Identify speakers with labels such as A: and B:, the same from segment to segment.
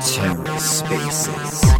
A: TerraSpaces.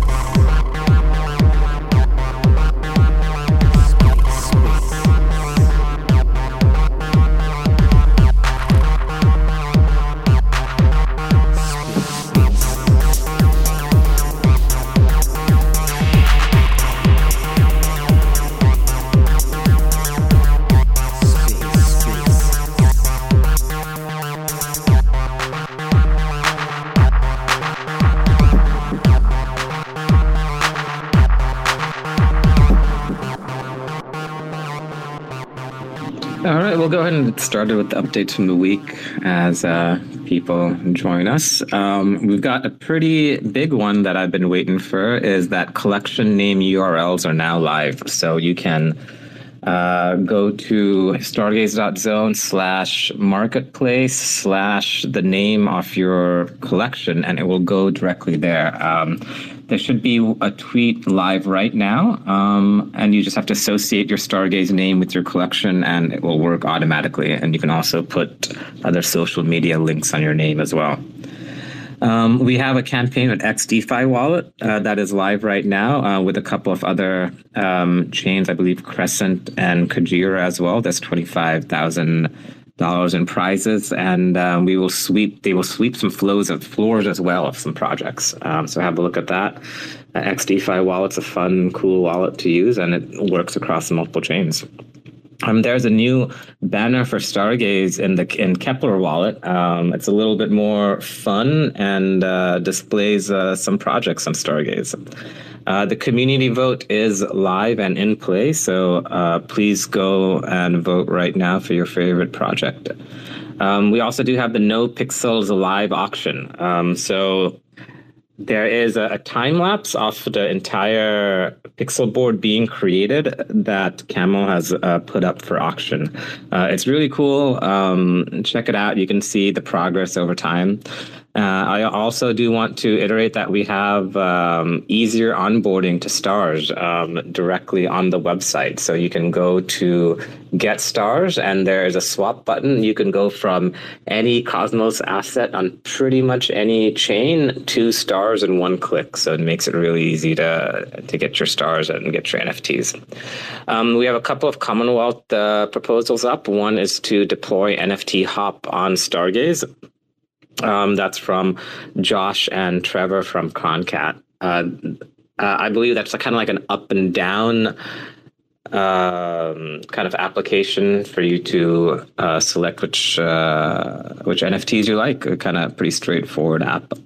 A: We'll go ahead and get started with the updates from the week as uh, people join us. Um, we've got a pretty big one that I've been waiting for is that collection name URLs are now live. So you can uh, go to stargaze.zone slash marketplace slash the name of your collection and it will go directly there. Um, there should be a tweet live right now, um, and you just have to associate your Stargaze name with your collection, and it will work automatically. And you can also put other social media links on your name as well. Um, we have a campaign with XDeFi wallet uh, that is live right now uh, with a couple of other um, chains, I believe Crescent and Kujira as well. That's 25,000 dollars in prizes, and um, we will sweep. They will sweep some flows of floors as well of some projects. Um, so have a look at that. Uh, wallet's a fun, cool wallet to use, and it works across multiple chains. Um, there's a new banner for Stargaze in the in Keplr wallet. Um, it's a little bit more fun and uh, displays uh, some projects on Stargaze. Uh, the community vote is live and in play, so uh, please go and vote right now for your favorite project. Um, we also do have the No Pixels live auction. Um, so there is a, a, time lapse of the entire pixel board being created that Camel has uh, put up for auction. Uh, it's really cool. Um, check it out. You can see the progress over time. Uh, I also do want to iterate that we have um, easier onboarding to stars um, directly on the website. So you can go to get stars and there is a swap button. You can go from any Cosmos asset on pretty much any chain to stars in one click. So it makes it really easy to, to get your stars and get your NFTs. Um, we have a couple of Commonwealth uh, proposals up. One is to deploy NFT Hop on Stargaze. Um, that's from Josh and Trevor from Croncat. Uh, uh, I believe that's kind of like an up and down um, kind of application for you to uh, select which uh, which NFTs you like. Kind of pretty straightforward app. Uh,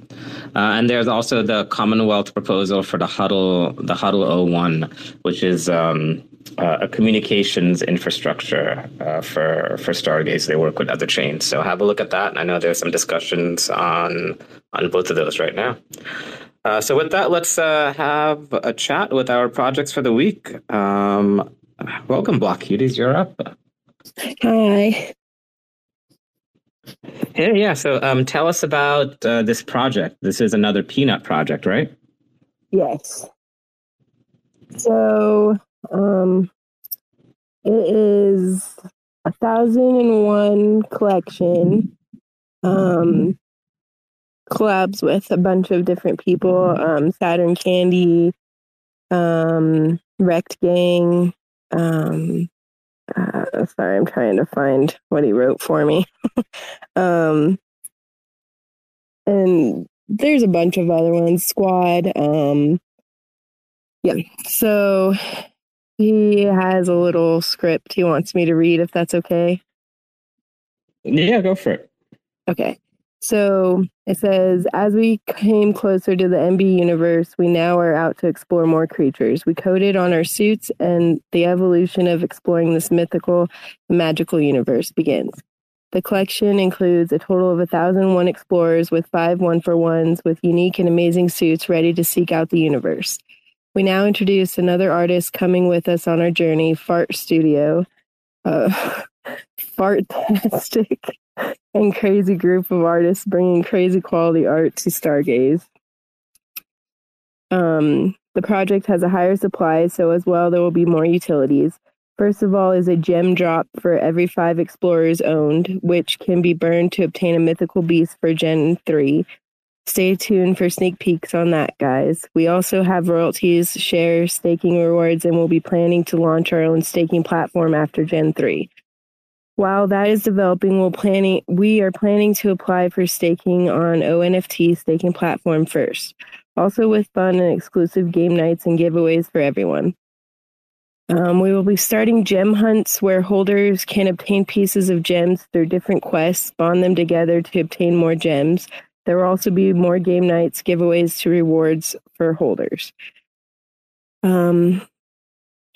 A: and there's also the Commonwealth proposal for the Huddle the Huddle 01, which is um, uh, a communications infrastructure uh, for for Stargaze. They work with other chains, so have a look at that. I know there's some discussions on on both of those right now. Uh, so with that, let's uh, have a chat with our projects for the week. Um, welcome, Block Cuties. You're up.
B: Hi.
A: Yeah, yeah. So um, tell us about uh, this project. This is another peanut project, right?
B: Yes. So um, it is a thousand and one collection. Um, collabs with a bunch of different people. Um, Saturn Candy, um, Wrecked Gang. Um, uh, sorry, I'm trying to find what he wrote for me. um, and there's a bunch of other ones. Squad. Um, yeah. So he has a little script he wants me to read, if that's okay.
A: Yeah, go for it.
B: Okay. So it says, as we came closer to the MB universe, we now are out to explore more creatures. We coded on our suits, and the evolution of exploring this mythical, magical universe begins. The collection includes a total of 1,001 explorers with five one for ones with unique and amazing suits ready to seek out the universe. We now introduce another artist coming with us on our journey, Fart Studio. Uh, Fartastic and crazy group of artists bringing crazy quality art to Stargaze. Um, the project has a higher supply, so as well there will be more utilities. First of all, is a gem drop for every five explorers owned, which can be burned to obtain a mythical beast for Gen 3. Stay tuned for sneak peeks on that, guys. We also have royalties, shares, staking rewards, and we'll be planning to launch our own staking platform after Gen 3. While that is developing, we'll planning we are planning to apply for staking on ONFT staking platform first. Also with fun and exclusive game nights and giveaways for everyone. Um, we will be starting gem hunts where holders can obtain pieces of gems through different quests, bond them together to obtain more gems. There will also be more game nights, giveaways to rewards for holders. Um,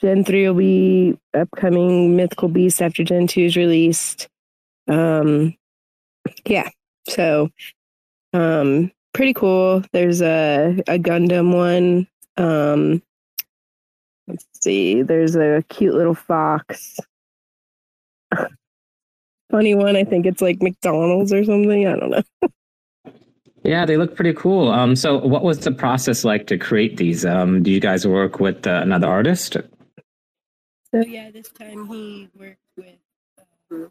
B: Gen 3 will be upcoming Mythical Beast after Gen 2 is released. Um, yeah, so um, pretty cool. There's a, a Gundam one. Um, Let's see. There's a cute little fox. Funny one. I think it's like McDonald's or something. I don't know.
A: yeah, they look pretty cool. Um, so what was the process like to create these? Um, do you guys work with uh, another artist?
B: So yeah, this time he worked with. Um,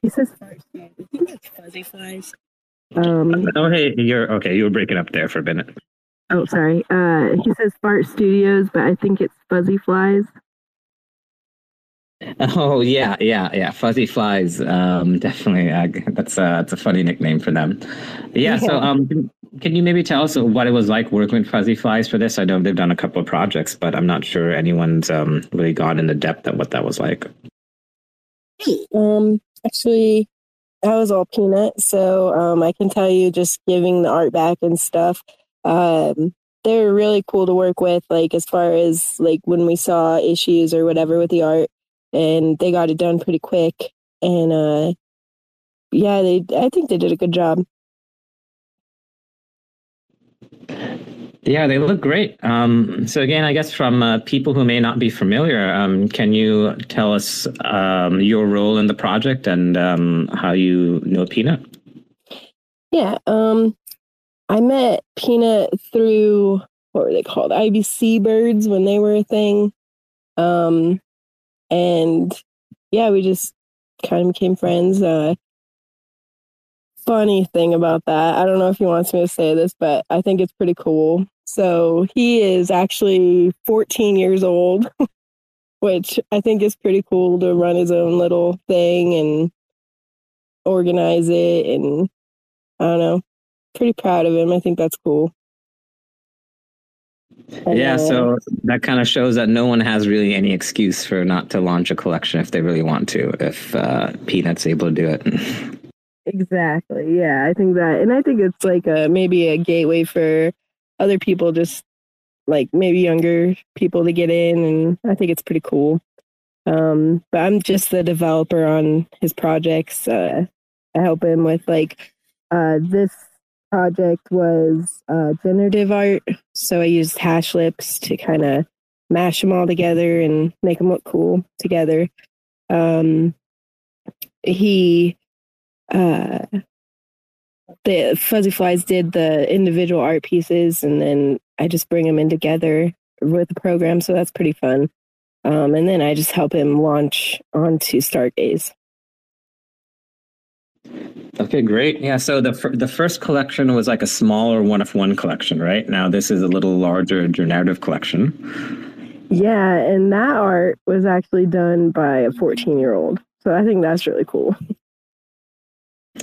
B: he says first. I think it's Fuzzy Flies.
A: Um, oh, hey, you're okay. You were breaking up there for a minute.
B: Oh, sorry. Uh, he says Fart Studios, but I think it's Fuzzy Flies.
A: Oh yeah, yeah, yeah. Fuzzy Flies. Um, definitely. Uh, that's a that's a funny nickname for them. Yeah. yeah. So, um, can you maybe tell us what it was like working with Fuzzy Flies for this? I know they've done a couple of projects, but I'm not sure anyone's um really gone into depth at what that was like.
B: Um, actually, that was all peanut. So, um, I can tell you, just giving the art back and stuff um, they're really cool to work with like as far as like when we saw issues or whatever with the art and they got it done pretty quick and uh yeah they i think they did a good job
A: yeah they look great um so again i guess from uh, people who may not be familiar um can you tell us um your role in the project and um how you know peanut
B: yeah um I met Peanut through what were they called? IBC birds when they were a thing. And yeah, we just kind of became friends. Uh, funny thing about that, I don't know if he wants me to say this, but I think it's pretty cool. So he is actually 14 years old, which I think is pretty cool to run his own little thing and organize it. And I don't know, pretty proud of him. I think that's cool.
A: Yeah, so that kind of shows that no one has really any excuse for not to launch a collection if they really want to, if uh, Peanut's able to do it.
B: exactly. Yeah, I think that, and I think it's like a maybe a gateway for other people, just like maybe younger people to get in, and I think it's pretty cool. Um, but I'm just the developer on his projects. Uh, I help him with like uh, this project was uh, generative art. So I used HashLips to kind of mash them all together and make them look cool together. Um, he, uh, the Fuzzy Flies did the individual art pieces, and then I just bring them in together with the program. So that's pretty fun. Um, and then I just help him launch onto Stargaze.
A: Okay, great. Yeah, so the the first collection was like a smaller one of one collection, right? Now this is a little larger generative collection.
B: Yeah, and that art was actually done by a 14 year old. So I think that's really cool.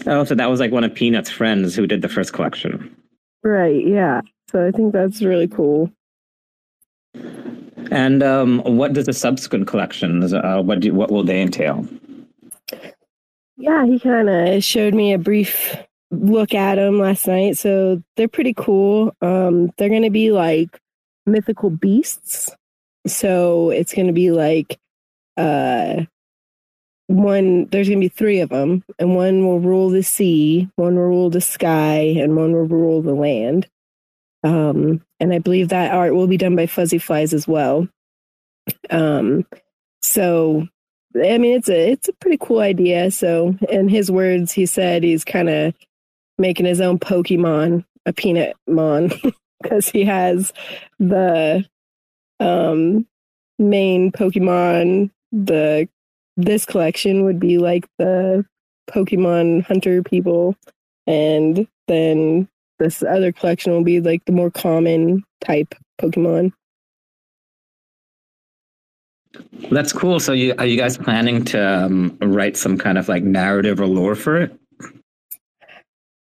A: Oh, so that was like one of Peanut's friends who did the first collection.
B: Right, yeah. So I think that's really cool.
A: And um, what does the subsequent collections, uh, what, do, what will they entail?
B: Yeah, he kind of showed me a brief look at them last night. So they're pretty cool. Um, they're going to be like mythical beasts. So it's going to be like uh, one, there's going to be three of them, and one will rule the sea, one will rule the sky, and one will rule the land. Um, and I believe that art will be done by Fuzzy Flies as well. Um, so I mean, it's a it's a pretty cool idea. So, in his words, he said he's kind of making his own Pokemon, a Peanut Mon, because he has the um main Pokemon. The this collection would be like the Pokemon hunter people, and then this other collection will be like the more common type Pokemon.
A: That's cool. So, you, are you guys planning to um, write some kind of like narrative or lore for it?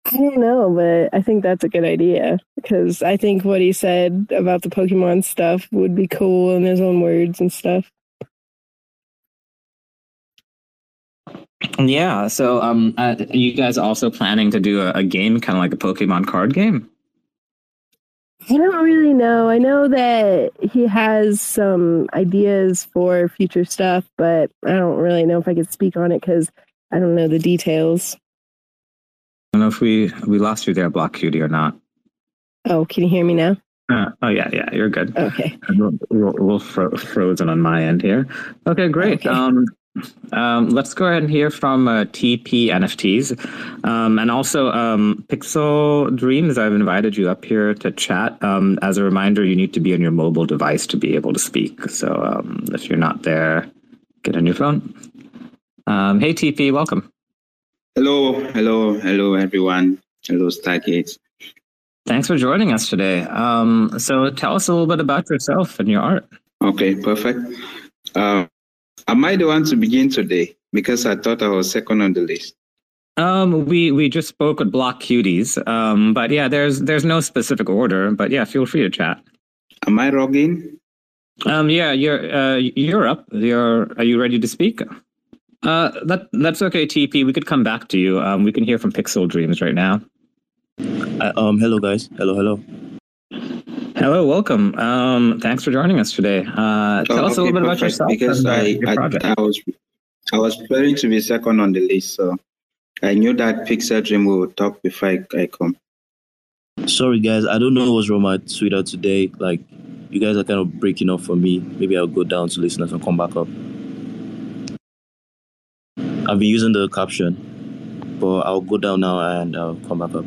B: I don't know, but I think that's a good idea because I think what he said about the Pokemon stuff would be cool in his own words and stuff.
A: Yeah. So, um, uh, are you guys also planning to do a, a game, kind of like a Pokemon card game?
B: I don't really know. I know that he has some ideas for future stuff, but I don't really know if I could speak on it because I don't know the details.
A: I don't know if we we lost you there, Block Cutie, or not.
B: Oh, can you hear me now?
A: Uh, oh yeah, yeah, you're good.
B: Okay.
A: We're, we're fro- frozen on my end here. Okay, great.
B: Okay.
A: Um, um, let's go ahead and hear from uh, TP NFTs, um, and also um, Pixel Dreams. I've invited you up here to chat. Um, as a reminder, you need to be on your mobile device to be able to speak. So um, if you're not there, get on your phone. Um, hey TP, welcome.
C: Hello, hello, hello, everyone. Hello, Stargate.
A: Thanks for joining us today. Um, so tell us a little bit about yourself and your art.
C: Okay, perfect. Uh, am I the one to begin today? Because I thought I was second on the list.
A: Um, we we just spoke with Block Cuties. Um, but yeah, there's there's no specific order. But yeah, feel free to chat.
C: Am I logging?
A: Um, yeah, you're uh, you're up. You're are you ready to speak? Uh, that that's okay, TP. We could come back to you. Um, we can hear from Pixel Dreams right now.
D: Uh, um, hello guys. Hello, hello.
A: Hello, welcome. Um, thanks for joining us today. Uh, tell
C: Oh,
A: us a
C: okay,
A: little bit about yourself
C: Because
A: and uh,
C: I,
A: your
C: I,
A: project.
C: I was I was preparing to be second on the list, so I knew that Pixel Dream will talk before I, I come.
D: Sorry guys, I don't know what's wrong with my Twitter today. Like, you guys are kind of breaking up for me. Maybe I'll go down to listeners and come back up. I've been using the caption, but I'll go down now and I'll come back up.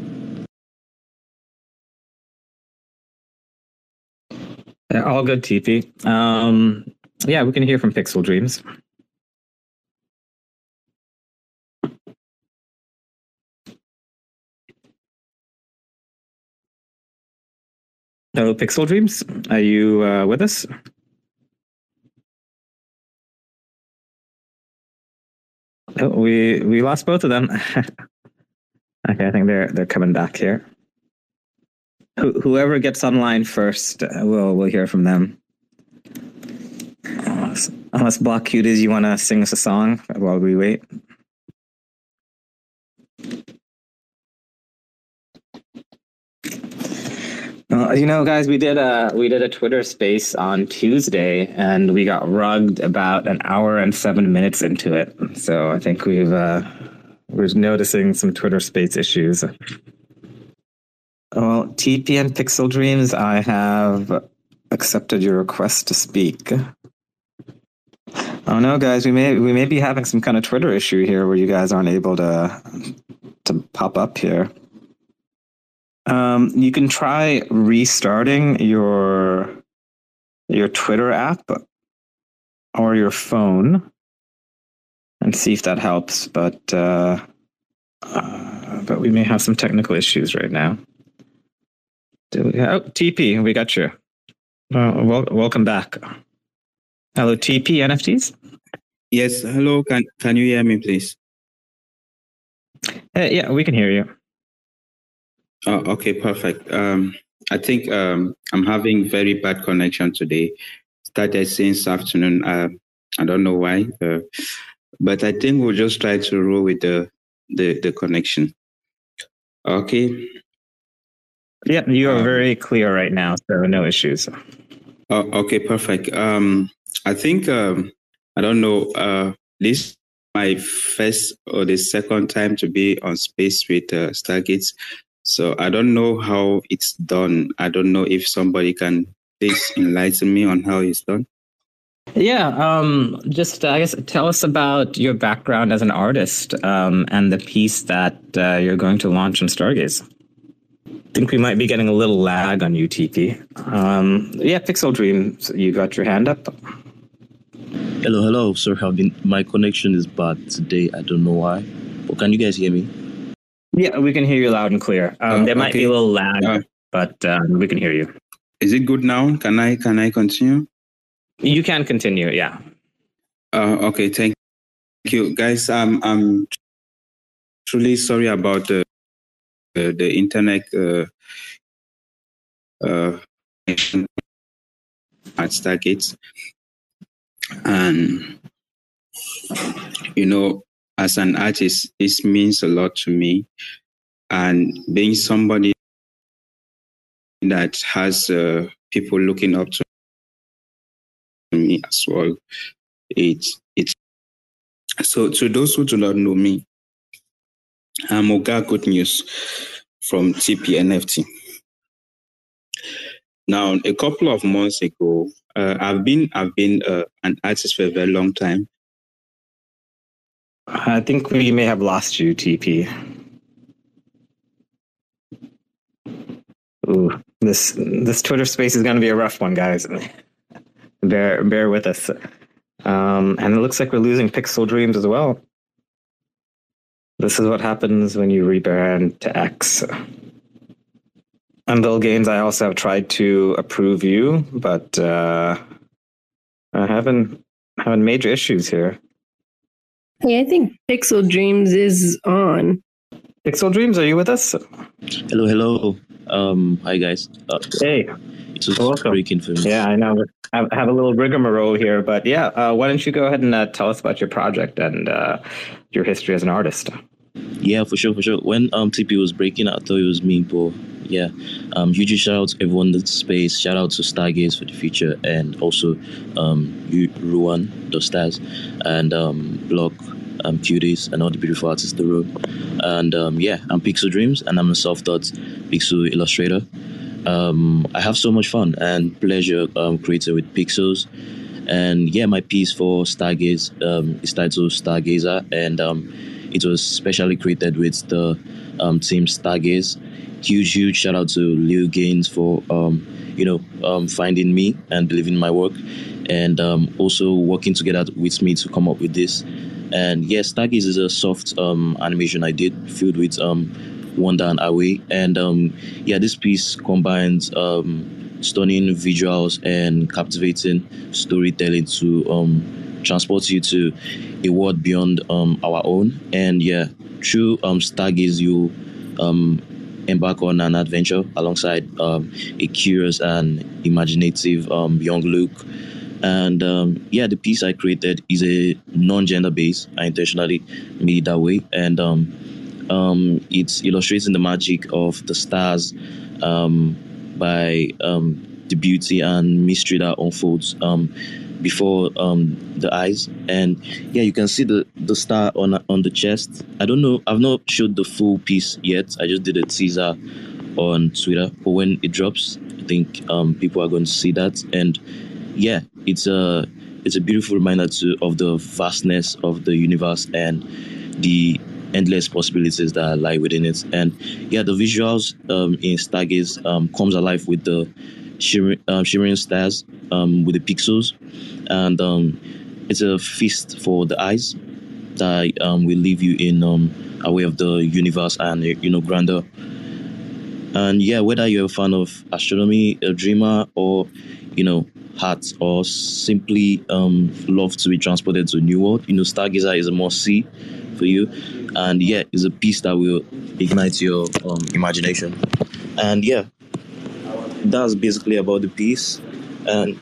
A: All good, TP. Um, yeah, we can hear from Pixel Dreams. Hello, Pixel Dreams. Are you uh, with us? Oh, we we lost both of them. okay, I think they're they're coming back here. Who, whoever gets online first, uh, we'll we'll hear from them. Unless, unless Block Cuties, you want to sing us a song while we wait. You know, guys, we did a we did a Twitter space on Tuesday, and we got rugged about an hour and seven minutes into it. So I think we've uh, we're noticing some Twitter space issues. Well, TP and Pixel Dreams, I have accepted your request to speak. Oh no, guys, we may we may be having some kind of Twitter issue here where you guys aren't able to to pop up here. Um, you can try restarting your your Twitter app or your phone and see if that helps. But uh, uh, but we may have some technical issues right now. Do we, oh, TP, we got you. Uh, wel- welcome back. Hello, TP NFTs.
C: Yes, hello. Can can you hear me, please?
A: Hey, yeah, we can hear you.
C: Oh, okay, perfect. Um, I think um, I'm having very bad connection today. Started since afternoon. Uh, I don't know why, uh, but I think we'll just try to roll with the the, the connection. Okay.
A: Yeah, you are
C: Um,
A: very clear right now, so no issues.
C: Oh, okay, perfect. Um, I think um, I don't know. Uh, this my first or the second time to be on space with uh, Stargates, so I don't know how it's done. I don't know if somebody can please enlighten me on how it's done.
A: Yeah, um, just uh, I guess tell us about your background as an artist um, and the piece that uh, you're going to launch on Stargaze. I think we might be getting a little lag on UTP. Um, yeah, Pixel Dreams, you got your hand up.
D: Hello, hello. Sorry, I've been, my connection is bad today. I don't know why. But can you guys hear me?
A: Yeah, we can hear you loud and clear. Um,
C: Uh,
A: there might be a little lag,
C: Uh,
A: but um, we can hear you.
C: Is it good now? Can I can I continue?
A: You can continue. Yeah.
C: Uh, okay, thank you, guys. I'm I'm truly sorry about the the, internet uh, uh, at Stargate, and you know, as an artist, this means a lot to me, and being somebody that has uh, people looking up to me as well. It's it's so to those who do not know me, I'm Oga Good News from TPNFT. Now, a couple of months ago, uh, I've been I've been uh, an artist for a very long time.
A: I think we may have lost you, TP. Ooh, this this Twitter space is going to be a rough one, guys. bear bear with us. Um, and it looks like we're losing Pixel Dreams as well. This is what happens when you rebrand to X. And LiLGainzz, I also have tried to approve you, but uh, I haven't having major issues here.
B: Hey, I think Pixel Dreams is on.
A: Pixel Dreams, are you with us?
D: Hello, hello. Um, hi guys. Uh,
A: Hey,
D: was
A: Welcome.
D: breaking for
A: yeah, I know. I have a little rigmarole here, but yeah, uh, why don't you go ahead and uh, tell us about your project and uh, your history as an artist?
D: Yeah, for sure, for sure. When um TP was breaking, I thought it was me, but yeah. Um, huge shout out to everyone in the space. Shout out to Stargaze for the future, and also um you Ruwan, the stars, and um Block, um Cuties, and all the beautiful artists in the room. And um yeah, I'm Pixel Dreams, and I'm a self taught pixel illustrator. Um, I have so much fun and pleasure um, creating with pixels. And yeah, my piece for Stargaze um, is titled Stargazer, and um, it was specially created with the um, team Stargaze. Huge, huge shout out to LiLGainzz for um, you know finding me and believing in my work, and also working together with me to come up with this. And yes, Stargaze is a soft animation I did, filled with wonder and away. And um, yeah, this piece combines um, stunning visuals and captivating storytelling to um, transport you to a world beyond um, our own. And yeah, through um, Stargaze, you um, embark on an adventure alongside um, a curious and imaginative young Luke. And um, yeah, the piece I created is a non-gender based. I intentionally made it that way, and um, um, it's illustrating the magic of the stars um, by um, the beauty and mystery that unfolds um, before um, the eyes. And yeah, you can see the, the star on on the chest. I don't know. I've not showed the full piece yet. I just did a teaser on Twitter. But when it drops, I think um, people are going to see that. And yeah, it's a it's a beautiful reminder to of the vastness of the universe and the endless possibilities that lie within it. And yeah, the visuals um, in Stargaze um, comes alive with the shimmering, uh, shimmering stars um, with the pixels, and um, it's a feast for the eyes that um, will leave you in um, a way of the universe and you know grandeur. And yeah, whether you're a fan of astronomy, a dreamer, or you know heart, or simply um, love to be transported to a new world, you know Stargazer is a must see for you. And yeah, it's a piece that will ignite your um, imagination. And yeah, that's basically about the piece. And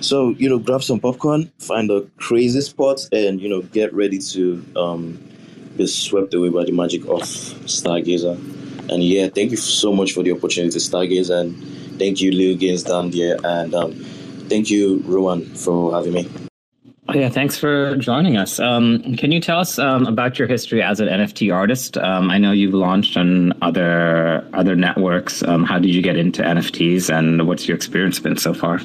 D: so you know, grab some popcorn, find a crazy spot, and you know, get ready to um, be swept away by the magic of Stargazer. And yeah, thank you so much for the opportunity to stargaze, and thank you, LiLGainzz down there, and um, thank you, Ruwan, for having me.
A: Oh, yeah, thanks for joining us. Um, can you tell us um, about your history as an NFT artist? Um, I know you've launched on other other networks. Um, how did you get into NFTs, and what's your experience been so far?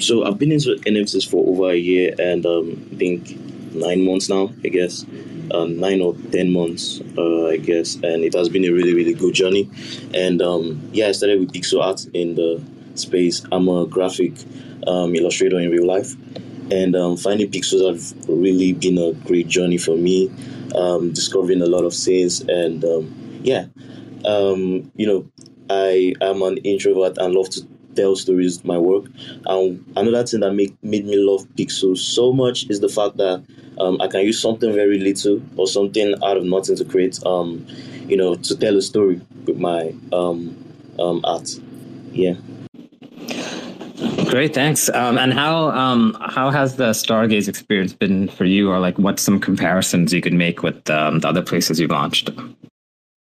D: So I've been into NFTs for over a year, and um, I think nine months now, I guess. Uh, nine or ten months, uh, I guess, and it has been a really, really good journey. And um, yeah, I started with pixel art in the space. I'm a graphic um, illustrator in real life, and um, finding pixels have really been a great journey for me. Um, discovering a lot of things, and um, yeah, um, you know, I am an introvert and love to tell stories with my work. And another thing that make, made me love pixels so much is the fact that um, I can use something very little or something out of nothing to create, um, you know, to tell a story with my art. Yeah.
A: Great, thanks. Um, and how um, how has the Stargaze experience been for you, or like what's some comparisons you could make with um, the other places you've launched?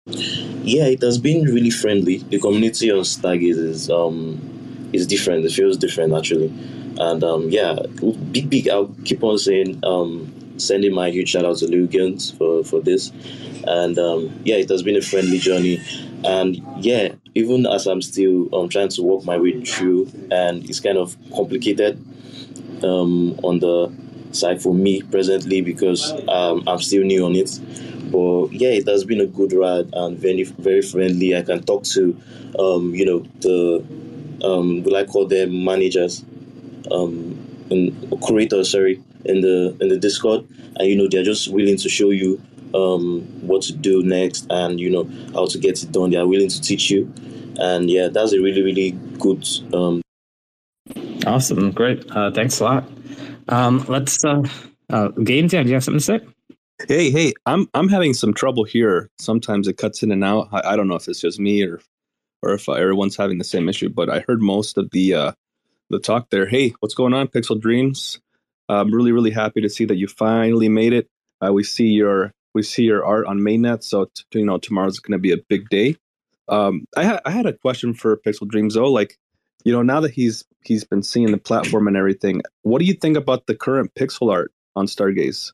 D: Yeah, it has been really friendly. The community on Stargaze is um, is different. It feels different actually, and um, yeah, big big. I'll keep on saying um, sending my huge shout out to LiLGainzz for for this, and um, yeah, it has been a friendly journey, and yeah, even as I'm still um, trying to work my way through, and it's kind of complicated um, on the side for me presently because um, I'm still new on it. But yeah, it has been a good ride and very very friendly. I can talk to, um, you know, the um, will I call them managers, um, and curators, sorry, in the in the Discord, and you know they're just willing to show you um, what to do next and you know how to get it done. They are willing to teach you, and yeah, that's a really really good. Um,
A: awesome, great, uh, thanks a lot. Um, let's uh, uh, games. Yeah, do you have something to say?
E: Hey, hey, I'm I'm having some trouble here. Sometimes it cuts in and out. I, I don't know if it's just me or or if everyone's having the same issue, but I heard most of the uh, the talk there. Hey, what's going on, Pixel Dreams? I'm really really happy to see that you finally made it. Uh, we see your we see your art on mainnet, so t- you know tomorrow's going to be a big day. Um, I, ha- I had a question for Pixel Dreams though, like you know now that he's he's been seeing the platform and everything, what do you think about the current pixel art on Stargaze?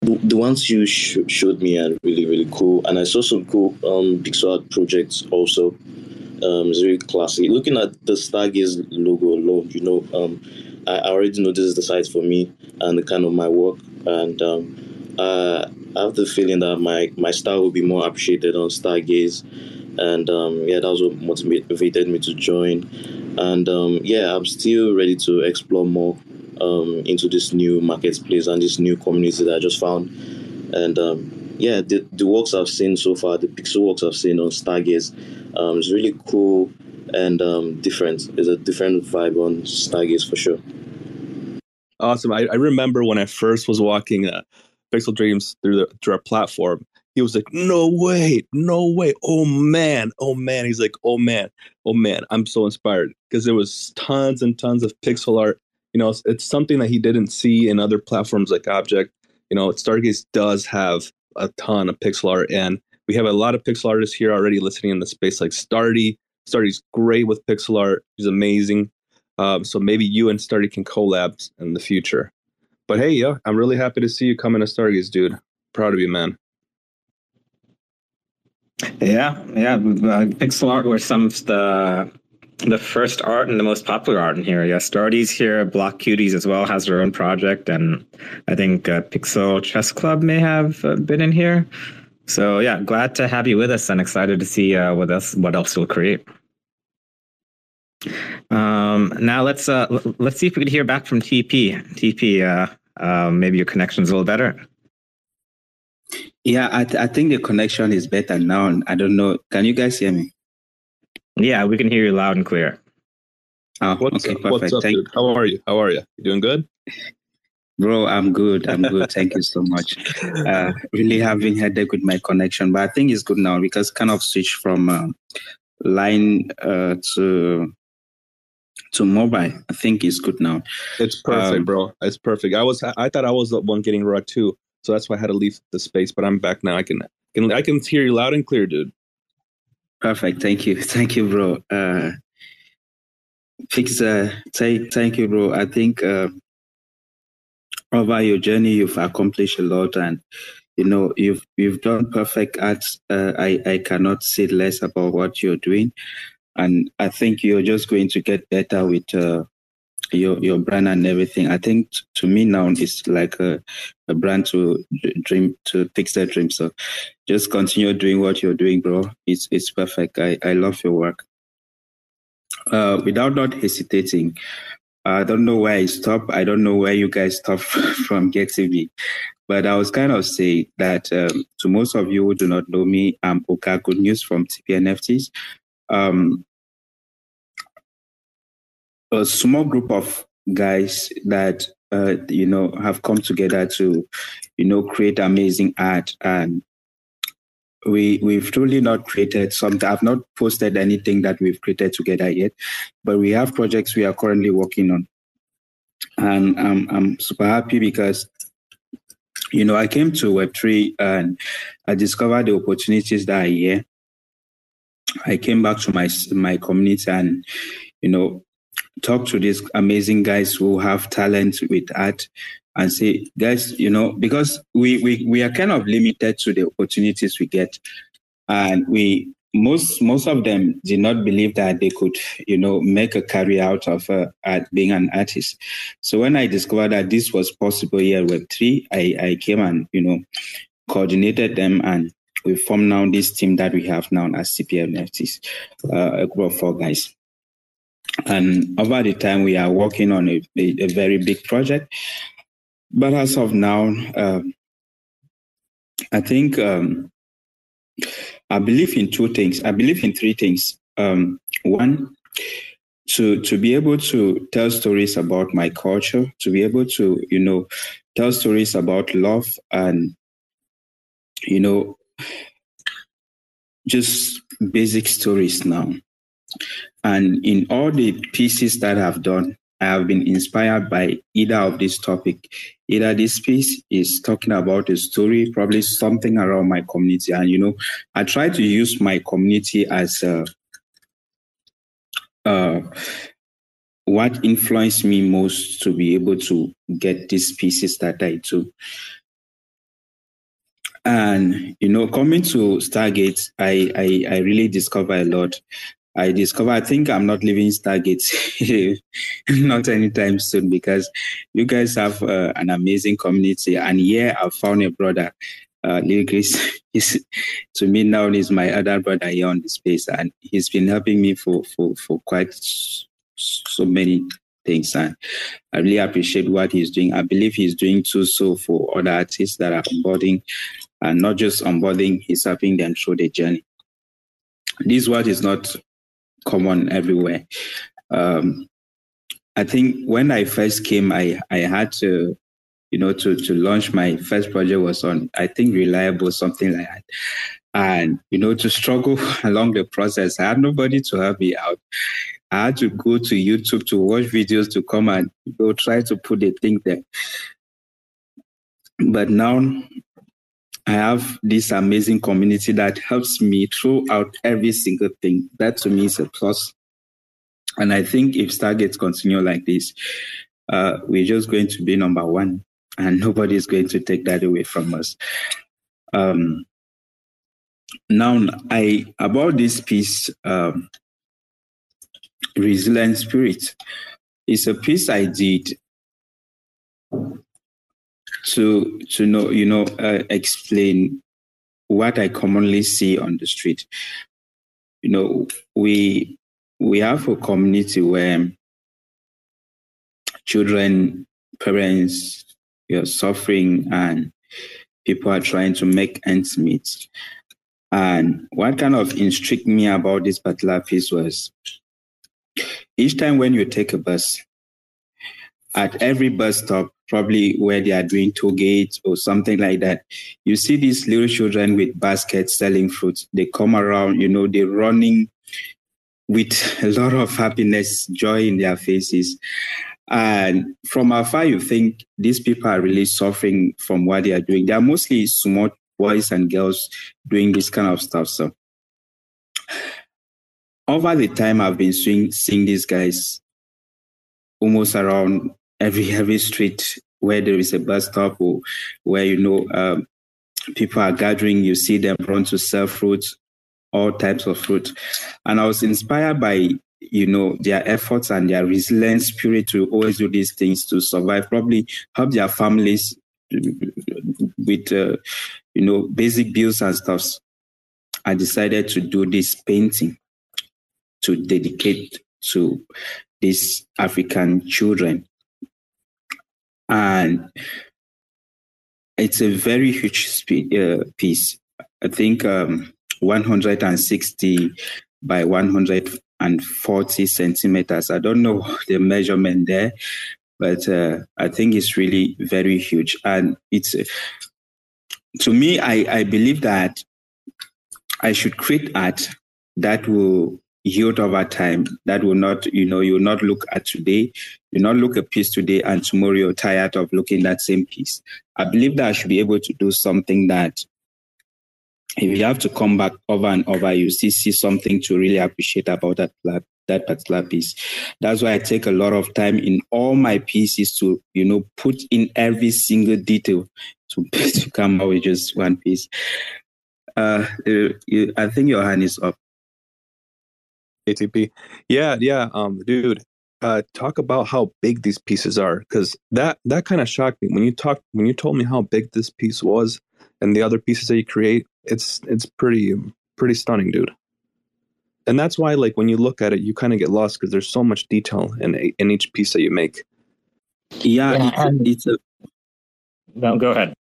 D: The, ones you sh- showed me are really really cool, and I saw some cool um, pixel art projects also. Um, it's very classy. Looking at the Stargaze logo alone, you know, um, I, I already know this is the site for me and the kind of my work, and um, uh, I have the feeling that my my style will be more appreciated on Stargaze, and um, yeah, that was what motivated me to join, and um, yeah, I'm still ready to explore more um, into this new marketplace and this new community that I just found. And um, yeah, the, the works I've seen so far, the pixel works I've seen on Stargaze, um, is really cool and um, different. It's a different vibe on Stargaze for sure.
E: Awesome. I, I remember when I first was walking uh, Pixel Dreams through the through our platform. He was like, "No way, no way! Oh man, oh man!" He's like, "Oh man, oh man!" I'm so inspired because there was tons and tons of pixel art you know, it's, it's something that he didn't see in other platforms like objkt. You know, Stargaze does have a ton of pixel art, and we have a lot of pixel artists here already listening in the space, like Stardy. Stardy's great with pixel art; he's amazing. Um, so maybe you and Stardy can collab in the future. But hey, yo, I'm really happy to see you coming to Stargaze, dude. Proud of you, man.
A: Yeah, yeah. Uh, pixel art were some of the the first art and the most popular art in here. Yeah, Stardy's here. Block Cuties as well has their own project, and I think uh, Pixel Chess Club may have uh, been in here. So yeah, glad to have you with us, and excited to see uh, what else what else you'll create. Um, now let's uh, let's see if we can hear back from TP. TP, uh, uh, maybe your connection's a little better.
C: Yeah, I, th- I think the connection is better now. I don't know. Can you guys hear me?
A: Yeah, we can hear you loud and clear.
C: Oh,
E: what's
C: okay,
E: up,
C: perfect.
E: what's up,
C: Thank
E: dude? How are you? How are you? You doing good?
C: Bro, I'm good. I'm good. Thank you so much. Uh, really having headache with my connection, but I think it's good now because kind of switch from uh, line uh, to to mobile. I think it's good now.
E: It's perfect,
C: Um,
E: bro. It's perfect. I was I thought I was the one getting raw too, so that's why I had to leave the space. But I'm back now. I can can I can hear you loud and clear, dude.
C: Perfect. Thank you. Thank you, bro. Uh, Fix, uh, thank, thank you, bro. I think uh, over your journey, you've accomplished a lot, and you know you've you've done perfect art. Uh, I I cannot say less about what you're doing, and I think you're just going to get better with uh, your your brand and everything. I think t- to me now it's like a, a brand to dream to fix their dream. So just continue doing what you're doing, bro. It's it's perfect. I I love your work. Uh, without not hesitating, I don't know where I stop. I don't know where you guys stop from getting me. But I was kind of saying that um, to most of you who do not know me, I'm Oka Good News from TPNFTs. Um, a small group of guys that uh, you know have come together to you know create amazing art. And we we've truly not created something i've not posted anything that we've created together yet but we have projects we are currently working on. And i'm, I'm super happy because you know i came to web3 and i discovered the opportunities that are here i came back to my my community and you know talk to these amazing guys who have talent with art and say, guys, you know, because we, we, we are kind of limited to the opportunities we get. And we, most, most of them did not believe that they could, you know, make a career out of uh, art, being an artist. So when I discovered that this was possible here at Web3, I, I came and, you know, coordinated them and we formed now this team that we have now as TPNFTs, uh, a group of four guys. And over the time, we are working on a, a, a very big project. But as of now, um, I think um, I believe in two things. I believe in three things. Um, one, to to be able to tell stories about my culture, to be able to you know tell stories about love and you know just basic stories now. And in all the pieces that I've done, I have been inspired by either of this topic. Either this piece is talking about a story, probably something around my community. And, you know, I try to use my community as a, uh, what influenced me most to be able to get these pieces that I do. And you know, coming to Stargate, I I, I really discover a lot. I discover I think I'm not leaving Stargate not anytime soon because you guys have uh, an amazing community. And here I found a brother, uh, Lil Chris. To me now is my other brother here on the space, and he's been helping me for for for quite so many things. And I really appreciate what he's doing. I believe he's doing too so for other artists that are onboarding, and not just onboarding, he's helping them through the journey. This word is not common everywhere. Um, I think when I first came, I, I had to, you know, to, to launch my first project was on, I think, Rarible, something like that. And, you know, to struggle along the process, I had nobody to help me out. I had to go to YouTube to watch videos to come and know, try to put the thing there. But now I have this amazing community that helps me throughout every single thing. That to me is a plus. And I think if Stargates continue like this, uh, we're just going to be number one, and nobody is going to take that away from us. Um, now, I about this piece, um, resilient spirit. It's a piece I did to to know you know uh, explain what I commonly see on the street. You know, we we have a community where children, parents, you know, suffering, and people are trying to make ends meet. And what kind of intrigued me about this particular piece was each time when you take a bus, at every bus stop, probably where they are doing toll gates or something like that, you see these little children with baskets selling fruits. They come around, you know, they're running with a lot of happiness, joy in their faces. And from afar, you think these people are really suffering from what they are doing. They are mostly small boys and girls doing this kind of stuff. So, over the time, I've been seeing, seeing these guys almost around every every street where there is a bus stop or where you know um, people are gathering. You see them run to sell fruits, all types of fruit, and I was inspired by you know their efforts and their resilient spirit to always do these things to survive. Probably help their families with uh, you know basic bills and stuff. I decided to do this painting to dedicate to these African children. And it's a very huge uh, piece. I think um, 160 by 140 centimeters. I don't know the measurement there, but uh, I think it's really very huge. And it's, to me, I, I believe that I should create art that will yield over time. That will not you know you will not look at today. You not look a piece today and tomorrow you're tired of looking that same piece. I believe that i should be able to do something that if you have to come back over and over you still see something to really appreciate about that that particular piece. That's why i take a lot of time in all my pieces to you know put in every single detail to, to come out with just one piece. Uh, you, I think your hand is up.
E: ATP. Yeah, yeah. Um, dude, uh, talk about how big these pieces are, because that that kind of shocked me when you talked when you told me how big this piece was, and the other pieces that you create. It's it's pretty pretty stunning, dude. And that's why, like, when you look at it, you kind of get lost because there's so much detail in in each piece that you make.
C: Yeah, yeah it's, it's, a.
A: No, go ahead.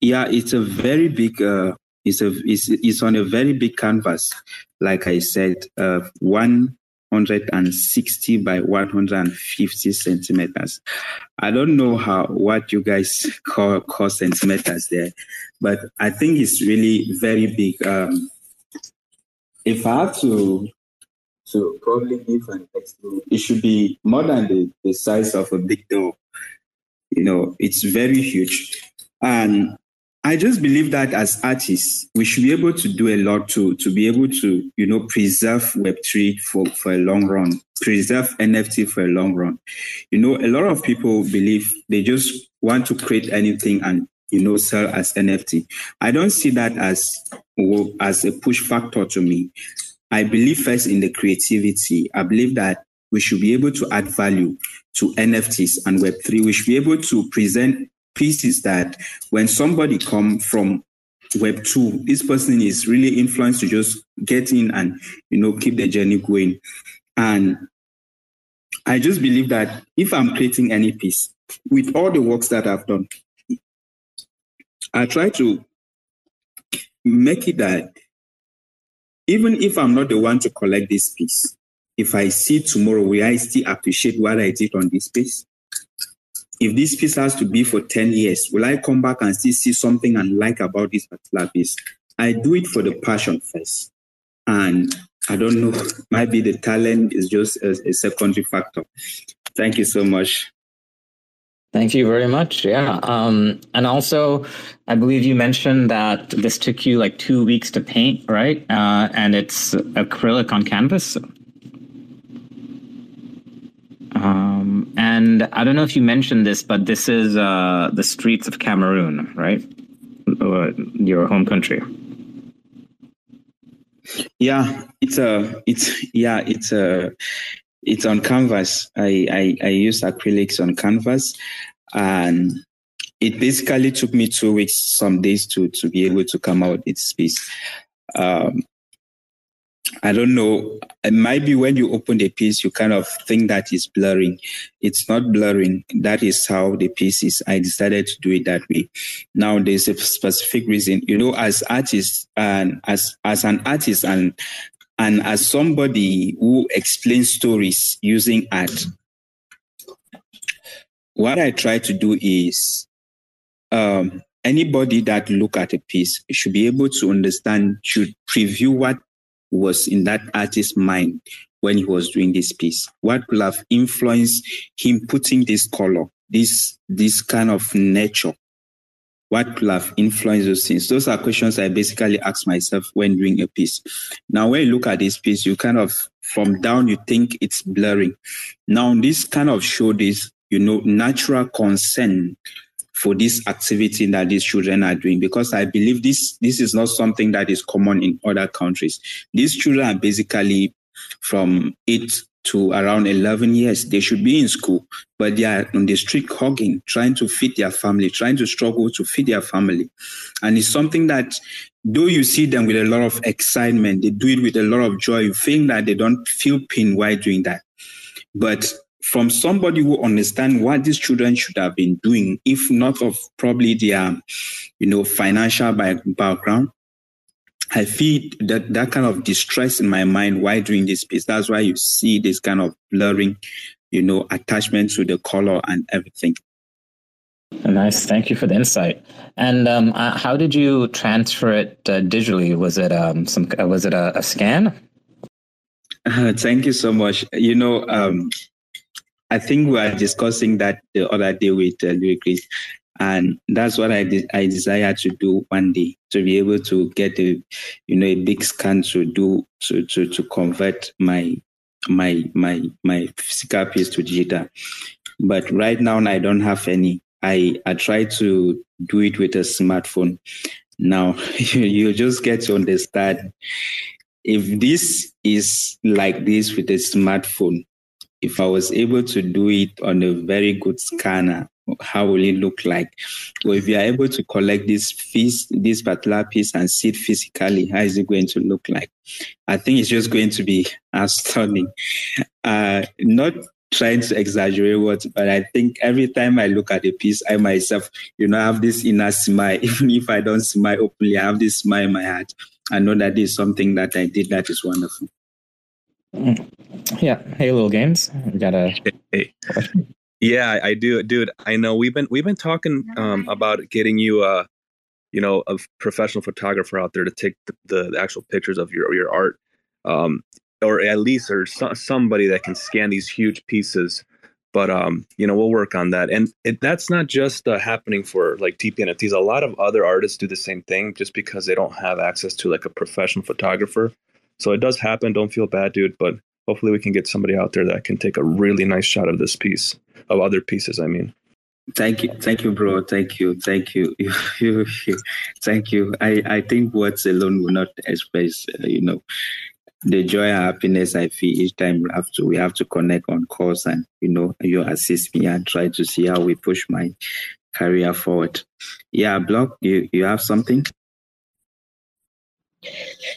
C: Yeah, it's a very big uh, it's, a, it's, it's on a very big canvas, like I said, uh, 160 by 150 centimeters. I don't know how what you guys call, call centimeters there, but I think it's really very big. Um, if I have to to probably give an example, it should be more than the, the size of a big door. You know, it's very huge. And I just believe that as artists, we should be able to do a lot to to be able to, you know, preserve Web3 for, for a long run, preserve NFT for a long run. You know, a lot of people believe they just want to create anything and you know sell as NFT. I don't see that as as a push factor to me. I believe first in the creativity. I believe that we should be able to add value to NFTs and Web3. We should be able to present piece is that when somebody come from web 2 this person is really influenced to just get in and you know keep the journey going. And i just believe that if i'm creating any piece with all the works that i've done i try to make it that even if i'm not the one to collect this piece if i see tomorrow will i still appreciate what i did on this piece if this piece has to be for 10 years, will I come back and still see something and like about this particular piece? I do it for the passion first. And I don't know, maybe the talent is just a, a secondary factor. Thank you so much.
A: Thank you very much. Yeah. Um, and also, I believe you mentioned that this took you like two weeks to paint, right? Uh, and it's acrylic on canvas. Um, and I don't know if you mentioned this, but this is uh, the streets of Cameroon, right? Your home country.
C: Yeah, it's a, it's yeah, it's a, it's on canvas. I I, I use acrylics on canvas, and it basically took me two weeks, some days to to be able to come out with this piece. Um, I don't know. It might be when you open the piece, you kind of think that is blurring. It's not blurring. That is how the piece is. I decided to do it that way. Now there's a specific reason. You know, as artists and as as an artist and and as somebody who explains stories using art, what I try to do is um, anybody that look at a piece should be able to understand, should preview what was in that artist's mind when he was doing this piece? What could have influenced him putting this color, this this kind of nature? What could have influenced those things? Those are questions I basically ask myself when doing a piece. Now, when you look at this piece, you kind of from down you think it's blurring. Now, this kind of show this, you know, natural concern for this activity that these children are doing because I believe this this is not something that is common in other countries. These children are basically from eight to around 11 years. They should be in school, but they are on the street hugging, trying to feed their family, trying to struggle to feed their family. And it's something that, though you see them with a lot of excitement, they do it with a lot of joy. You think that they don't feel pain while doing that. But from somebody who understands what these children should have been doing, if not of probably their, you know, financial background, I feel that that kind of distress in my mind while doing this piece. That's why you see this kind of blurring, you know, attachment to the color and everything.
A: Nice, thank you for the insight. And um, uh, how did you transfer it uh, digitally? Was it um, some? Uh, was it a, a scan?
C: Uh, thank you so much. You know, um, I think we were discussing that the other day with uh, Louis Chris. And that's what I de- I desire to do one day to be able to get a you know a big scan to do to to to convert my my my my physical piece to digital. But right now I don't have any. I I try to do it with a smartphone. Now you, you just get to understand if this is like this with a smartphone, if I was able to do it on a very good scanner how will it look like? Or if you are able to collect this piece, this particular piece and see it physically, how is it going to look like? I think it's just going to be astounding. Uh, not trying to exaggerate what, but I think every time I look at a piece, I myself, you know, have this inner smile. Even if I don't smile openly, I have this smile in my heart. I know that is something that I did that is wonderful.
A: Yeah. Hey, LiLGainzz. We got a.
E: Hey. Yeah, I do, dude. I know we've been we've been talking um, about getting you a, you know, a professional photographer out there to take the, the, the actual pictures of your your art, um, or at least or so, somebody that can scan these huge pieces. But um, you know, we'll work on that, and it, that's not just uh, happening for like TPNFTs. A lot of other artists do the same thing, just because they don't have access to like a professional photographer. So it does happen. Don't feel bad, dude. But hopefully, we can get somebody out there that can take a really nice shot of this piece of other pieces. I mean.
C: Thank you, thank you, bro. Thank you, thank you, thank you. I, I think words alone will not express, uh, you know, the joy and happiness I feel each time we have to we have to connect on course and you know you assist me and try to see how we push my career forward. Yeah, Block, you you have something?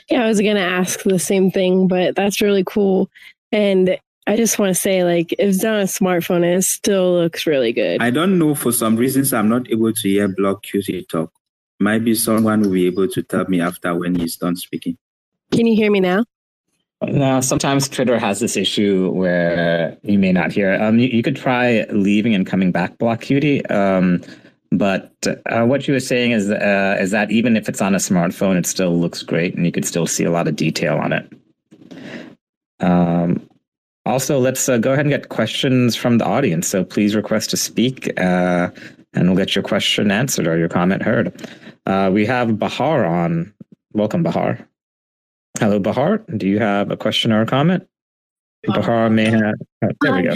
B: Yeah, I was gonna ask the same thing, but that's really cool. And I just want to say, like, if it's done on a smartphone, and it still looks really good.
C: I don't know. For some reasons, I'm not able to hear Block Cutie talk. Maybe someone will be able to tell me after when he's done speaking.
B: Can you hear me now?
A: No, sometimes Twitter has this issue where you may not hear. Um, you, you could try leaving and coming back, Block Cutie. Um, but uh, what you were saying is uh, is that even if it's on a smartphone, it still looks great, and you could still see a lot of detail on it. Um, also, let's uh, go ahead and get questions from the audience. So please request to speak, uh, and we'll get your question answered or your comment heard. Uh, we have Bahar on. Welcome, Bahar. Hello, Bahar. Do you have a question or a comment? Bahar may have. Oh, there we go.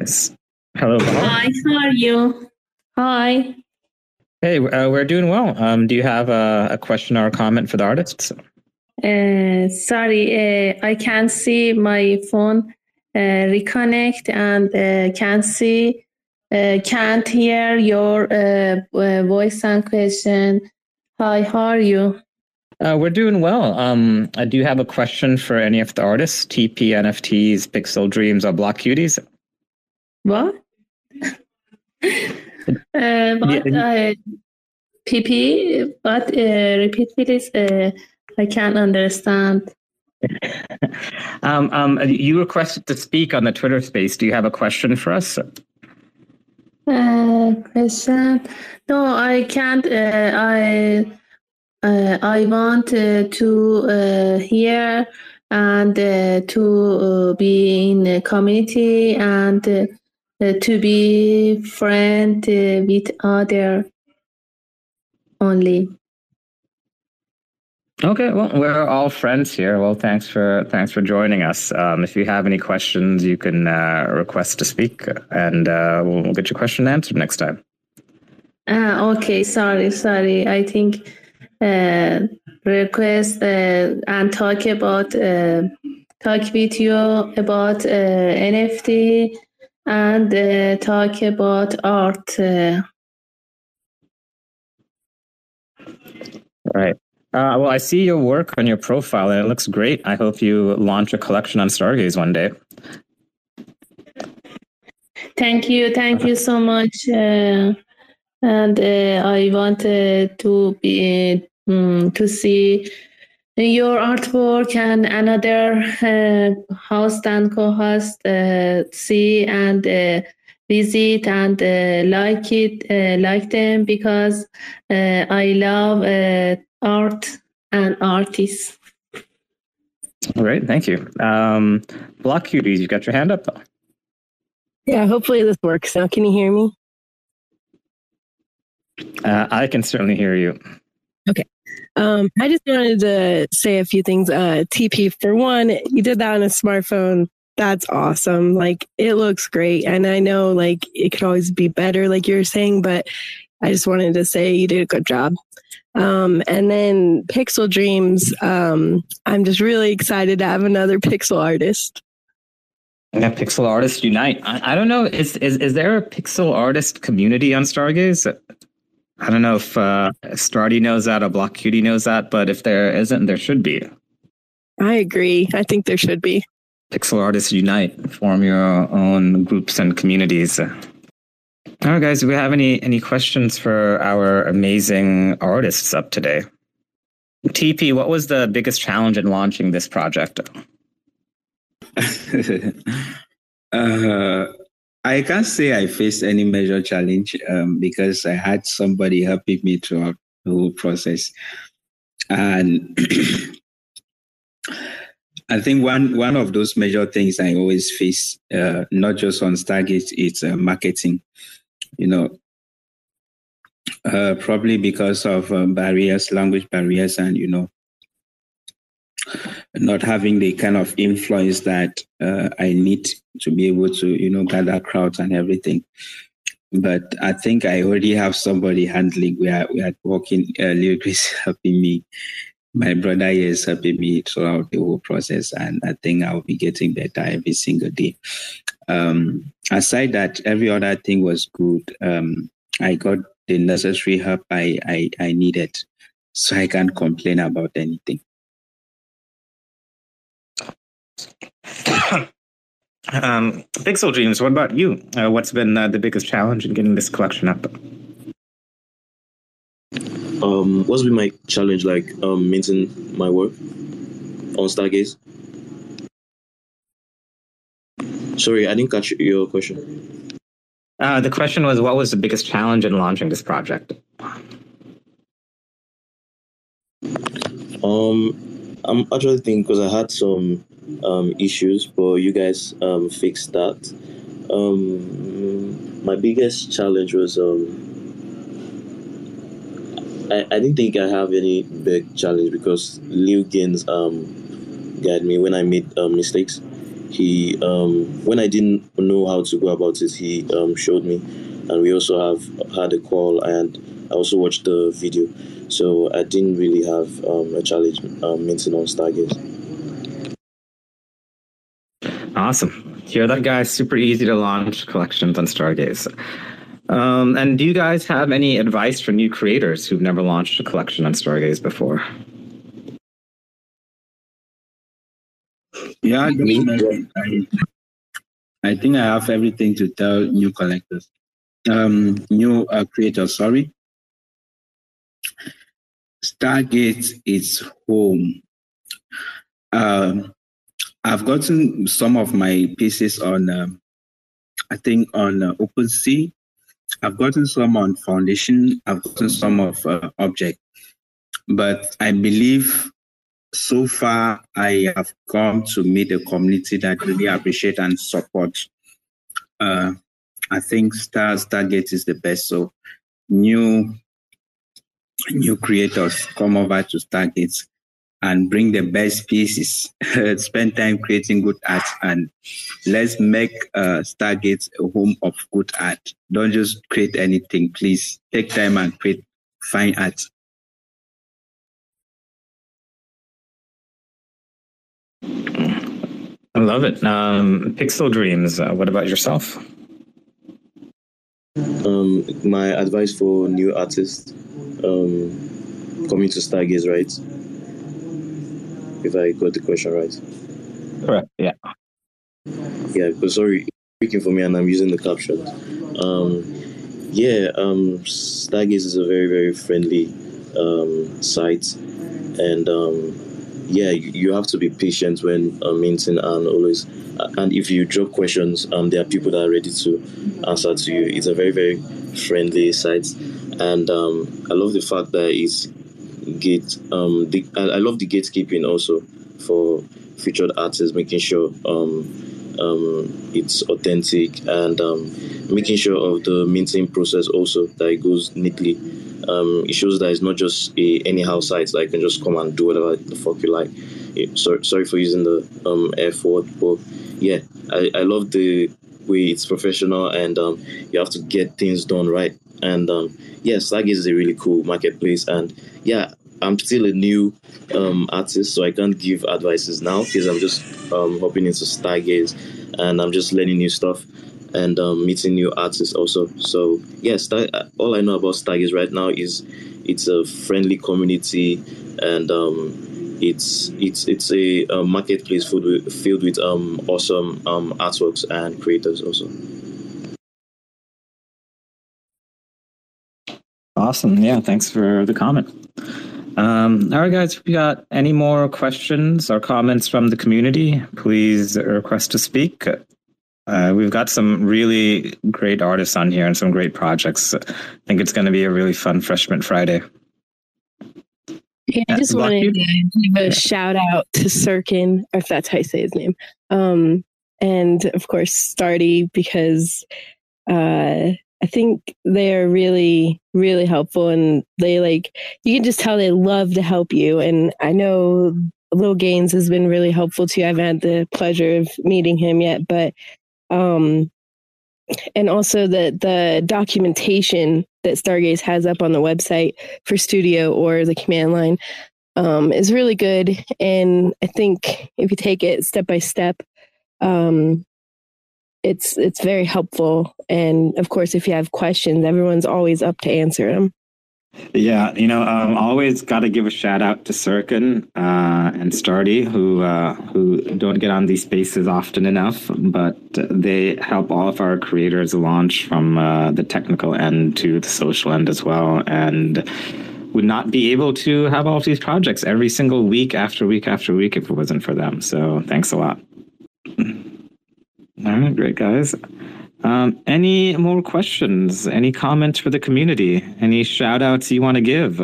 A: Yes. Hello, Bahar.
F: Hi, how are you? Hi.
A: Hey, uh, we're doing well. Um, do you have a, a, question or a comment for the artists?
F: Uh, sorry, uh, I can't see my phone. Uh, reconnect and uh, can't see, uh, can't hear your voice and question. Hi, how are you?
A: We're doing well. Um, do have a question for any of the artists? TP, NFTs, Pixel Dreams, or Block Cuties?
F: What? Uh, but uh, PP, but uh, repeat please. Uh, I can't understand.
A: um, um, you requested to speak on the Twitter space. Do you have a question for us?
F: Uh, question? No, I can't. Uh, I uh, I want uh, to uh, hear and uh, to uh, be in a community and uh, uh, to be friend uh, with other only.
A: Okay, well, we're all friends here. Well, thanks for thanks for joining us. Um, if you have any questions, you can uh, request to speak, and uh, we'll get your question answered next time.
F: Ah, okay. Sorry, sorry. I think uh, request uh, and talk about uh, talk with you about NFT and talk about art.
A: Right. Uh, well, I see your work on your profile and it looks great. I hope you launch a collection on Stargaze one day.
F: Thank you. Thank you so much. Uh, and uh, I wanted to be um, to see your artwork and another uh, host and co-host uh, see and uh, visit and uh, like it uh, like them because I love art and artists.
A: All right, thank you. Um, Block Cuties, you got your hand up though.
B: Yeah, hopefully this works now. Can you hear me?
A: Uh, I can certainly hear you.
B: Okay. Um, I just wanted to say a few things. Uh, TP, for one, you did that on a smartphone. That's awesome. Like, it looks great. And I know, like, it could always be better, like you were saying, but I just wanted to say you did a good job. Um, and then Pixel Dreams, um, I'm just really excited to have another pixel artist.
A: Yeah, pixel artists unite. I, I don't know. Is, is is there a pixel artist community on Stargaze? I don't know if uh, Stardy knows that or Block Cutie knows that, but if there isn't, there should be.
B: I agree. I think there should be.
A: Pixel artists unite, form your own groups and communities. All right, guys. Do we have any any questions for our amazing artists up today? TP, what was the biggest challenge in launching this project?
C: uh, I can't say I faced any major challenge um, because I had somebody helping me throughout the whole process. And I think one one of those major things I always face, uh, not just on Stargaze, it's uh, marketing. You know, uh, probably because of um, barriers, language barriers, and you know, not having the kind of influence that uh, I need to be able to, you know, gather crowds and everything. But I think I already have somebody handling. We are we are working. Uh, Chris helping me. My brother is helping me throughout the whole process, and I think I'll be getting better every single day. Um, aside that, every other thing was good. Um, I got the necessary help I, I I needed, so I can't complain about anything.
A: um, Pixel Dreams, what about you? Uh, what's been uh, the biggest challenge in getting this collection up?
D: Um, what's been my challenge like um, minting my work on Stargaze? Sorry, I didn't catch your question.
A: Uh, the question was, what was the biggest challenge in launching this project?
D: Um, I'm actually thinking because I had some um, issues, but you guys um, fixed that. Um, my biggest challenge was um, I, I didn't think I have any big challenge because LiLGainzz um, guided me when I made um, mistakes. He um, when I didn't know how to go about it, he showed me, and we also have had a call and I also watched the video. So I didn't really have a challenge um, on Stargaze.
A: Awesome. Hear that, guys? Super easy to launch collections on Stargaze. Um, and do you guys have any advice for new creators who've never launched a collection on Stargaze before?
C: Yeah, definitely. I, I think I have everything to tell new collectors, um, new uh, creators. Sorry, Stargaze is home. Um, I've gotten some of my pieces on, um, I think, on uh, OpenSea. I've gotten some on Foundation. I've gotten some of uh, objkt. But I believe so far I have come to meet a community that really appreciate and support. Uh, I think Star Stargaze is the best. So new new creators come over to Stargaze and bring the best pieces. Spend time creating good art and let's make uh, Stargaze a home of good art. Don't just create anything, please. Take time and create fine art.
A: I love it. Um, Pixel Dreams, uh, what about yourself?
D: Um, my advice for new artists um, coming to Stargaze, right? If I got the question right.
A: Correct. Yeah.
D: Yeah, because sorry, speaking for me and I'm using the captions. Um, yeah, um, Stargaze is a very, very friendly um, site. And um, yeah, you, you have to be patient when uh, minting and always. And if you drop questions, um, there are people that are ready to answer to you. It's a very, very friendly site. And um, I love the fact that it's gate. Um, the, I, I love the gatekeeping also for featured artists, making sure um, um, it's authentic and um, making sure of the minting process also that it goes neatly. Um, it shows that it's not just a anyhow site that you can just come and do whatever the fuck you like. Yeah, sorry, sorry for using the um, F word, but yeah, I, I love the way it's professional and um, you have to get things done right. And um, yeah, Stargaze is a really cool marketplace. And yeah, I'm still a new um, artist, so I can't give advices now because I'm just um, hopping into Stargaze and I'm just learning new stuff and um, meeting new artists also. So yeah, Star- all I know about Stargaze right now is it's a friendly community and um, it's it's it's a, a marketplace filled with, filled with um, awesome um, artworks and creators also.
A: Awesome. Yeah. Thanks for the comment. Um, all right, guys. If you got any more questions or comments from the community, please request to speak. Uh, we've got some really great artists on here and some great projects. I think it's going to be a really fun Freshman Friday.
B: Yeah, I just wanted to give a shout out to Sirkin, or if that's how you say his name. Um, and of course, Stardy, because uh, I think they are really, really helpful. And they like, you can just tell they love to help you. And I know LiLGainzz has been really helpful too. I haven't had the pleasure of meeting him yet, but um, and also the the documentation that Stargaze has up on the website for Studio or the command line um, is really good. And I think if you take it step by step, um, it's it's very helpful. And of course, if you have questions, everyone's always up to answer them.
A: Yeah, you know, um, always got to give a shout out to Sirkin uh, and Stardy, who uh, who don't get on these spaces often enough, but they help all of our creators launch from uh, the technical end to the social end as well, and would not be able to have all of these projects every single week after week after week if it wasn't for them. So thanks a lot. All right, great guys. Um, any more questions? Any comments for the community? Any shout outs you want to give?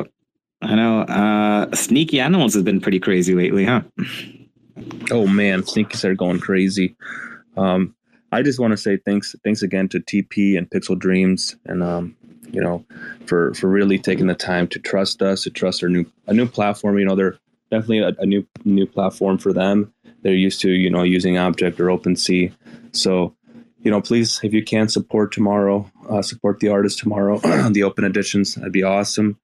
A: I know uh, Sneaky Animals has been pretty crazy lately, huh?
E: Oh man, Sneakies are going crazy. Um, I just want to say thanks, thanks again to TP and Pixel Dreams, and um, you know, for for really taking the time to trust us, to trust our new a new platform. You know, they're definitely a, a new new platform for them. They're used to you know using objkt or OpenSea, so you know, please, if you can support tomorrow, uh, support the artist tomorrow, on the open editions. That'd be awesome.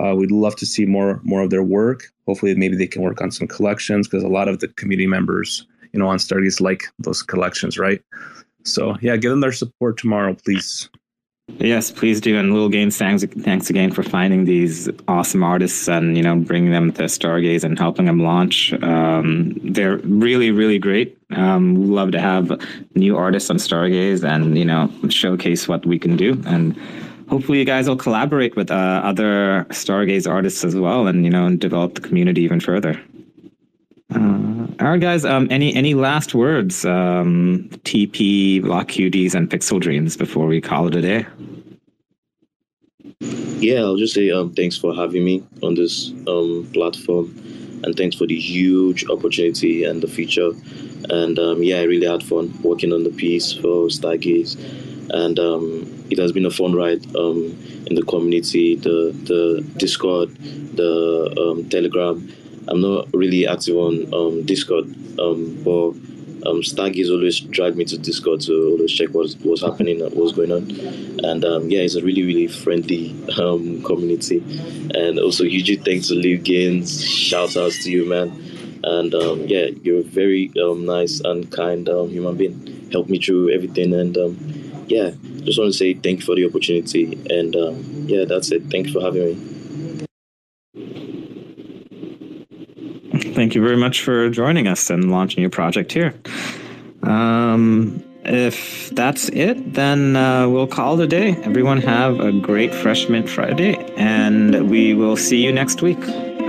E: Uh, we'd love to see more more of their work. Hopefully, maybe they can work on some collections because a lot of the community members, you know, on Stargaze like those collections, right? So yeah, give them their support tomorrow, please.
A: Yes, please do. And LiLGainzz, thanks, thanks again for finding these awesome artists and you know bringing them to Stargaze and helping them launch. Um, they're really, really great. Um, love to have new artists on Stargaze and you know showcase what we can do. And hopefully, you guys will collaborate with uh, other Stargaze artists as well, and you know, and develop the community even further. Uh, all right, guys. Um, any any last words? Um, TP, Block Cuties, and Pixel Dreams before we call it a day.
D: Yeah, I'll just say um, thanks for having me on this um, platform, and thanks for the huge opportunity and the feature. And um, yeah, I really had fun working on the piece for Stargaze, and um, it has been a fun ride um, in the community, the the Discord, the um, Telegram I'm not really active on um, Discord, um, but um, Stargaze always dragged me to Discord to always check what's, what's happening, what's going on. And um, yeah, it's a really, really friendly um, community. And also, huge thanks to LiLGainzz. Shout outs to you, man. And um, yeah, you're a very um, nice and kind um, human being. Helped me through everything, and um, yeah, just want to say thank you for the opportunity. And yeah, that's it. Thanks for having me.
A: Thank you very much for joining us and launching your project here. Um, if that's it, then uh, we'll call it a day. Everyone have a great Freshman Friday, and we will see you next week.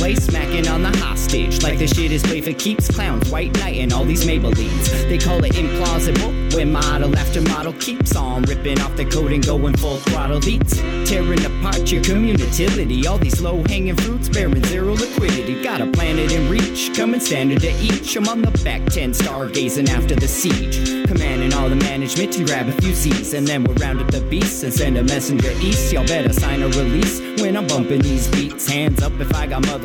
G: place. Smacking on the hostage like the shit is play for keeps. Clowns, white knight, and all these Maybellines. They call it implausible when model after model keeps on ripping off the coat and going full throttle beats, tearing apart your community. All these low-hanging fruits bearing zero liquidity. Got a planet in reach, coming standard to each. I'm on the back ten, stargazing after the siege, commanding all the management to grab a few seats, and then we'll round up the beasts and send a messenger east. Y'all better sign a release when I'm bumping these beats. Hands up if I got